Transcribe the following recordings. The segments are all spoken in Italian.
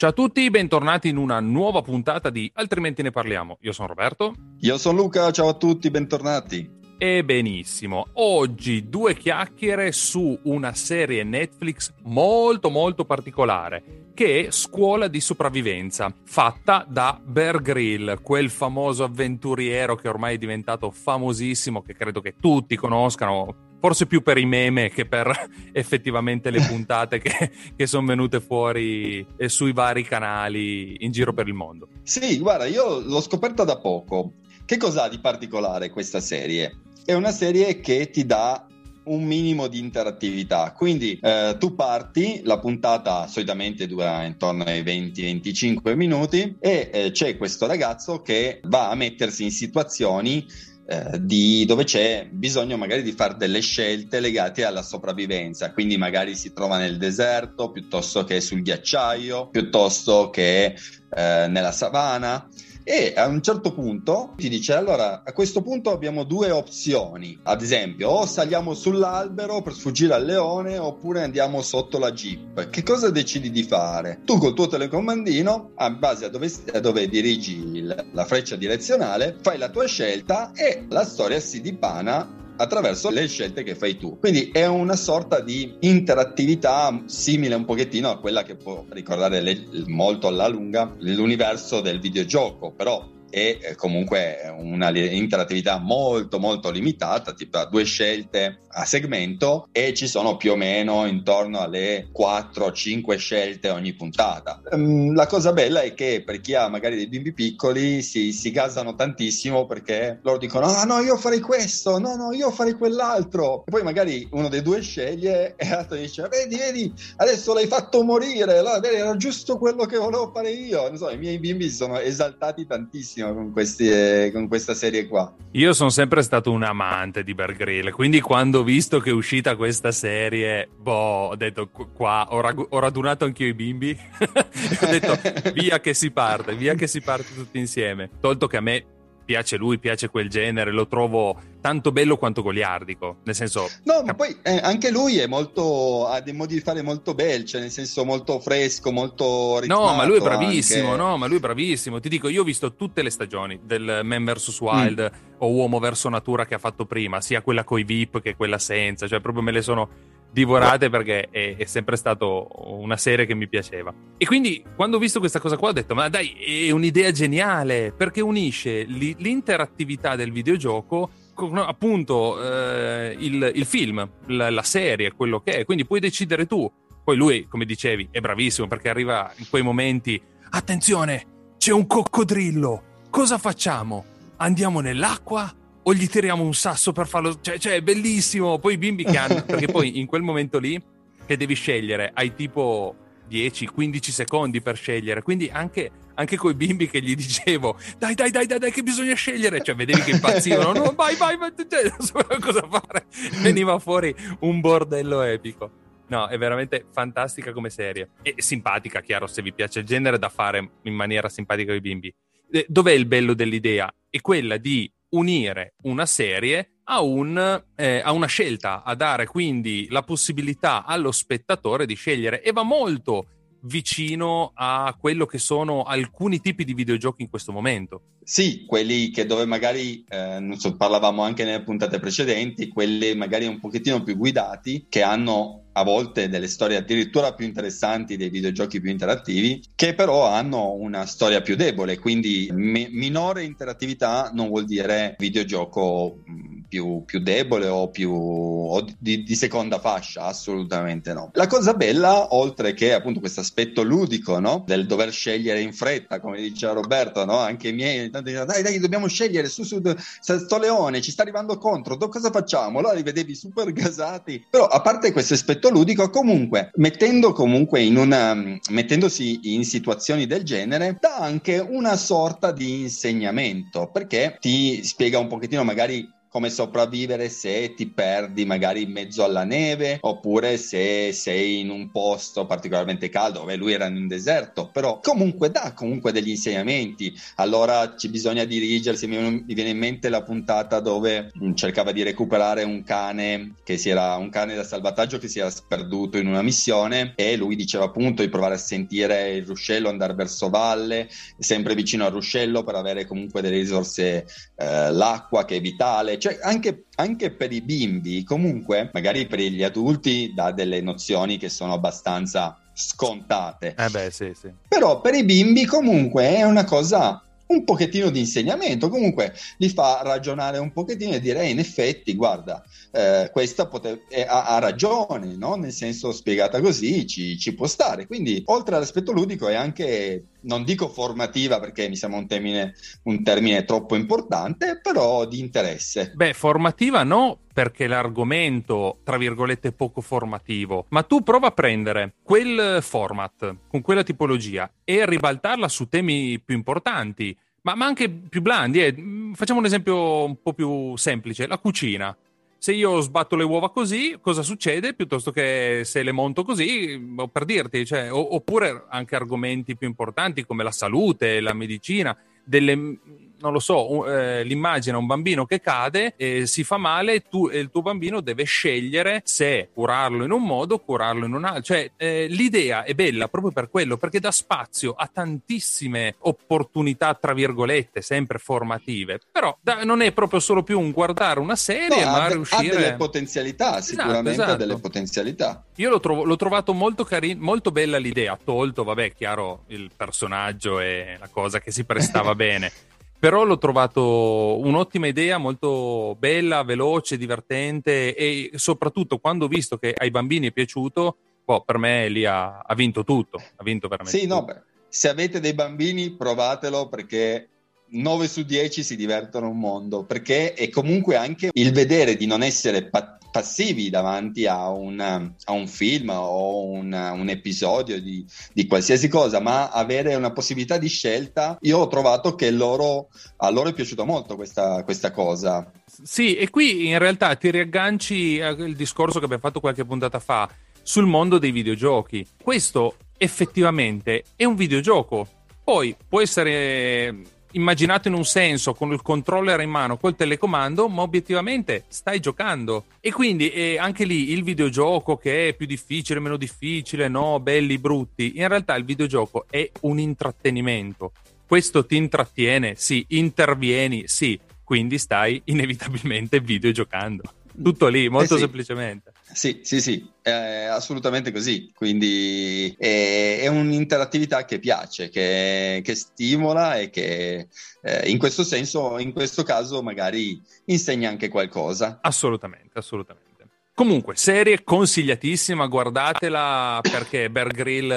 Ciao a tutti, bentornati in una nuova puntata di Altrimenti ne parliamo. Io sono Roberto. Io sono Luca, ciao a tutti, bentornati. E benissimo, oggi due chiacchiere su una serie Netflix molto molto particolare che è Scuola di sopravvivenza, fatta da Bear Grill, quel famoso avventuriero che ormai è diventato famosissimo, che credo che tutti conoscano, forse più per i meme che per effettivamente le puntate che, che sono venute fuori eh, sui vari canali in giro per il mondo. Sì, guarda, io l'ho scoperta da poco. Che cos'ha di particolare questa serie? È una serie che ti dà un minimo di interattività. Quindi eh, tu parti, la puntata solitamente dura intorno ai 20-25 minuti e eh, c'è questo ragazzo che va a mettersi in situazioni eh, di, dove c'è bisogno magari di fare delle scelte legate alla sopravvivenza, quindi magari si trova nel deserto piuttosto che sul ghiacciaio, piuttosto che eh, nella savana e a un certo punto ti dice allora a questo punto abbiamo due opzioni. Ad esempio o saliamo sull'albero per sfuggire al leone oppure andiamo sotto la jeep. Che cosa decidi di fare? Tu col tuo telecomandino a base a dove, a dove dirigi il, la freccia direzionale fai la tua scelta e la storia si dipana attraverso le scelte che fai tu. Quindi è una sorta di interattività simile un pochettino a quella che può ricordare le, molto alla lunga l'universo del videogioco, però è comunque una interattività molto molto limitata, tipo a due scelte a segmento e ci sono più o meno intorno alle 4-5 scelte ogni puntata. Um, la cosa bella è che per chi ha magari dei bimbi piccoli si, si gasano tantissimo perché loro dicono ah no io farei questo, no no io farei quell'altro. E poi magari uno dei due sceglie e l'altro dice vedi vedi adesso l'hai fatto morire, allora, vedi, era giusto quello che volevo fare io, non so i miei bimbi sono esaltati tantissimo con, questi, eh, con, questa serie qua. Io sono sempre stato un amante di Bear Grill, quindi quando ho visto che è uscita questa serie, boh, ho detto qua, ho, rag- ho radunato anch'io i bimbi, ho detto via che si parte, via che si parte tutti insieme. Tolto che a me piace lui, piace quel genere, lo trovo tanto bello quanto goliardico, nel senso... No, ma poi eh, anche lui è molto, ha dei modi di fare molto belce, nel senso molto fresco, molto No, ma lui è bravissimo, anche. no, ma lui è bravissimo. Ti dico, io ho visto tutte le stagioni del Man vs. Wild mm. o Uomo vs. Natura che ha fatto prima, sia quella coi VIP che quella senza, cioè proprio me le sono divorate perché è, è, sempre stato una serie che mi piaceva. E quindi quando ho visto questa cosa qua ho detto, ma dai, è un'idea geniale perché unisce li, l'interattività del videogioco con appunto eh, il, il, film, la, la serie, quello che è. Quindi puoi decidere tu. Poi lui, come dicevi, è bravissimo perché arriva in quei momenti, attenzione, c'è un coccodrillo, cosa facciamo? Andiamo nell'acqua o gli tiriamo un sasso per farlo. Cioè, cioè, è bellissimo. Poi i bimbi che hanno. perché poi in quel momento lì che devi scegliere, hai tipo 10-15 secondi per scegliere. Quindi anche, anche con i bimbi che gli dicevo, dai, dai, dai, dai, dai, che bisogna scegliere. Cioè, vedevi che impazzivano. no, vai, vai, vai. Cioè, non sapevo cosa fare. Veniva fuori un bordello epico. No, è veramente fantastica come serie. E simpatica, chiaro, se vi piace il genere, da fare in maniera simpatica ai bimbi. Eh, dov'è il bello dell'idea? È quella di unire una serie a, un, eh, a, una scelta, a dare quindi la possibilità allo spettatore di scegliere. E va molto vicino a quello che sono alcuni tipi di videogiochi in questo momento. Sì, quelli che dove magari, eh, so, parlavamo anche nelle puntate precedenti, quelli magari un pochettino più guidati, che hanno a volte delle storie addirittura più interessanti dei videogiochi più interattivi, che però hanno una storia più debole, quindi mi- minore interattività non vuol dire videogioco più, più debole o più o di, di, seconda fascia, assolutamente no. La cosa bella, oltre che appunto questo aspetto ludico, no? del dover scegliere in fretta, come diceva Roberto, no? anche i miei, dai dai dobbiamo scegliere, su su, sto leone ci sta arrivando contro, do, cosa facciamo? Allora li vedevi super gasati, però a parte questo aspetto ludico, comunque mettendo comunque in una, mettendosi in situazioni del genere, dà anche una sorta di insegnamento, perché ti spiega un pochettino magari come sopravvivere se ti perdi magari in mezzo alla neve oppure se sei in un posto particolarmente caldo, dove lui era in un deserto, però comunque dà comunque degli insegnamenti. Allora ci bisogna dirigersi, mi viene in mente la puntata dove cercava di recuperare un cane che si era un cane da salvataggio che si era sperduto in una missione e lui diceva appunto di provare a sentire il ruscello, andare verso valle, sempre vicino al ruscello per avere comunque delle risorse, eh, l'acqua che è vitale cioè anche, anche, per i bimbi, comunque, magari per gli adulti dà delle nozioni che sono abbastanza scontate. Eh beh, sì, sì. Però per i bimbi comunque è una cosa un pochettino di insegnamento, comunque li fa ragionare un pochettino e dire eh, in effetti guarda eh, questa pote- eh, ha, ha, ragione, no? nel senso spiegata così ci, ci, può stare, quindi oltre all'aspetto ludico è anche, non dico formativa perché mi sembra un termine, un termine troppo importante, però di interesse. Beh, formativa no, perché l'argomento, tra virgolette, è poco formativo, ma tu prova a prendere quel format con quella tipologia e ribaltarla su temi più importanti, ma, anche più blandi. Eh. Facciamo un esempio un po' più semplice, la cucina se io sbatto le uova così, cosa succede? Piuttosto che se le monto così, boh, per dirti, cioè, oppure anche argomenti più importanti come la salute, la medicina, delle non lo so, eh, l'immagine a un bambino che cade, eh, si fa male e, tu, e il tuo bambino deve scegliere se curarlo in un modo o curarlo in un altro. Cioè, eh, l'idea è bella proprio per quello, perché dà spazio a tantissime opportunità, tra virgolette, sempre formative. Però da, non è proprio solo più un guardare una serie, no, ma ha, riuscire... Ha delle potenzialità, esatto, sicuramente esatto, esatto. ha delle potenzialità. Io l'ho, trovo, l'ho trovato molto carino, molto bella l'idea, tolto, vabbè, chiaro, il personaggio e la cosa che si prestava bene. Però l'ho trovato un'ottima idea, molto bella, veloce, divertente e soprattutto quando ho visto che ai bambini è piaciuto, boh, per me lì ha, ha vinto tutto. Ha vinto veramente. Sì, tutto. no, beh, se avete dei bambini provatelo perché 9 su 10 si divertono un mondo perché è comunque anche il vedere di non essere pat- passivi davanti a un, a un film o un, un episodio di, di, qualsiasi cosa, ma avere una possibilità di scelta. Io ho trovato che loro, a loro è piaciuta molto questa, questa cosa. Sì, e qui in realtà ti riagganci al discorso che abbiamo fatto qualche puntata fa sul mondo dei videogiochi. Questo effettivamente è un videogioco. Poi può essere immaginato in un senso con il controller in mano, col telecomando, ma obiettivamente stai giocando. E quindi eh, anche lì il videogioco che è più difficile, meno difficile, no, belli, brutti, in realtà il videogioco è un intrattenimento. Questo ti intrattiene, sì, intervieni, sì, quindi stai inevitabilmente videogiocando. Tutto lì, molto eh sì. semplicemente. Sì, sì, sì, è assolutamente così. Quindi è, è un'interattività che piace, che, che stimola e che eh, in questo senso, in questo caso, magari insegna anche qualcosa. Assolutamente, assolutamente. Comunque, serie consigliatissima, guardatela perché Bear Grill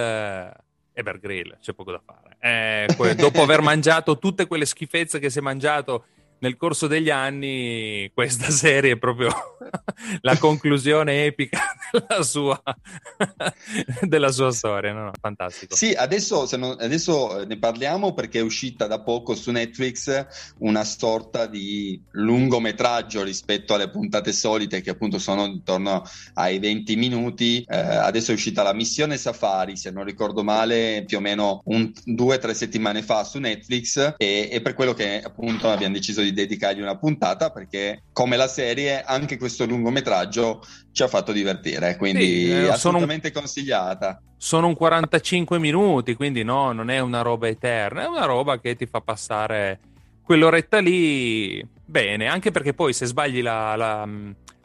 è Bear Grill, c'è poco da fare. Eh, dopo aver mangiato tutte quelle schifezze che si è mangiato nel corso degli anni questa serie proprio la conclusione epica della sua, della sua storia. No, no, fantastico. Sì, adesso, non, adesso, ne parliamo perché è uscita da poco su Netflix una sorta di lungometraggio rispetto alle puntate solite che appunto sono intorno ai 20 minuti. Eh, adesso è uscita la missione Safari, se non ricordo male, più o meno un, due o tre settimane fa su Netflix e, e per quello che appunto abbiamo deciso di di dedicargli una puntata perché come la serie anche questo lungometraggio ci ha fatto divertire. quindi Sì, eh, sono un- assolutamente consigliata. Sono un 45 minuti, quindi no, non è una roba eterna, è una roba che ti fa passare quell'oretta lì bene, anche perché poi se sbagli la, la-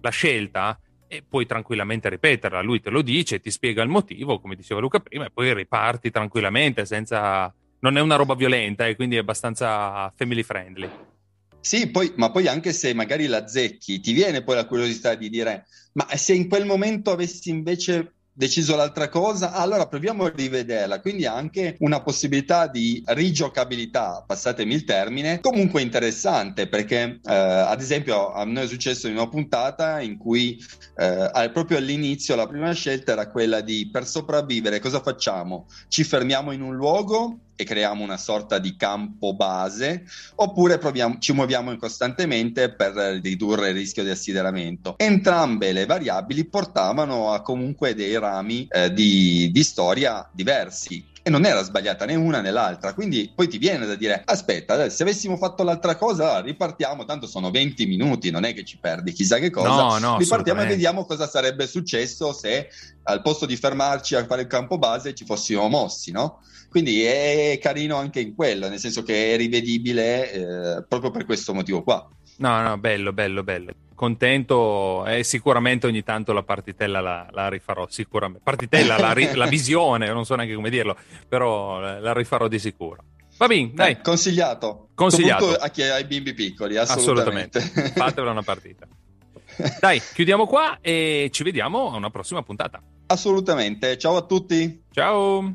la scelta e puoi tranquillamente ripeterla, lui te lo dice, ti spiega il motivo, come diceva Luca prima, e poi riparti tranquillamente senza... Non è una roba violenta e quindi è abbastanza family friendly. Sì, poi, ma poi anche se magari la zecchi, ti viene poi la curiosità di dire, ma se in quel momento avessi invece deciso l'altra cosa, allora proviamo a rivederla. Quindi anche una possibilità di rigiocabilità, passatemi il termine, comunque interessante, perché eh, ad esempio a noi è successo in una puntata in cui eh, proprio all'inizio la prima scelta era quella di per sopravvivere cosa facciamo? Ci fermiamo in un luogo e creiamo una sorta di campo base oppure proviamo- ci muoviamo costantemente per ridurre il rischio di assideramento. Entrambe le variabili portavano a comunque dei rami eh, di, di storia diversi. E non era sbagliata né una né l'altra, quindi poi ti viene da dire: Aspetta, se avessimo fatto l'altra cosa, ripartiamo. Tanto sono 20 minuti, non è che ci perdi chissà che cosa. No, no, ripartiamo e vediamo cosa sarebbe successo se al posto di fermarci a fare il campo base ci fossimo mossi, no? Quindi è carino anche in quello, nel senso che è rivedibile eh, proprio per questo motivo qua. No, no, bello, bello, bello. Contento e sicuramente ogni tanto la partitella la, la rifarò, sicuramente. Partitella, la, ri- la visione, non so neanche come dirlo, però la, rifarò di sicuro. Va bene, dai, Eh, consigliato. Consigliato. A chi ha i bimbi piccoli, assolutamente. assolutamente. Fatevela una partita. Dai, chiudiamo qua e ci vediamo a una prossima puntata. assolutamente. Ciao a tutti. Ciao!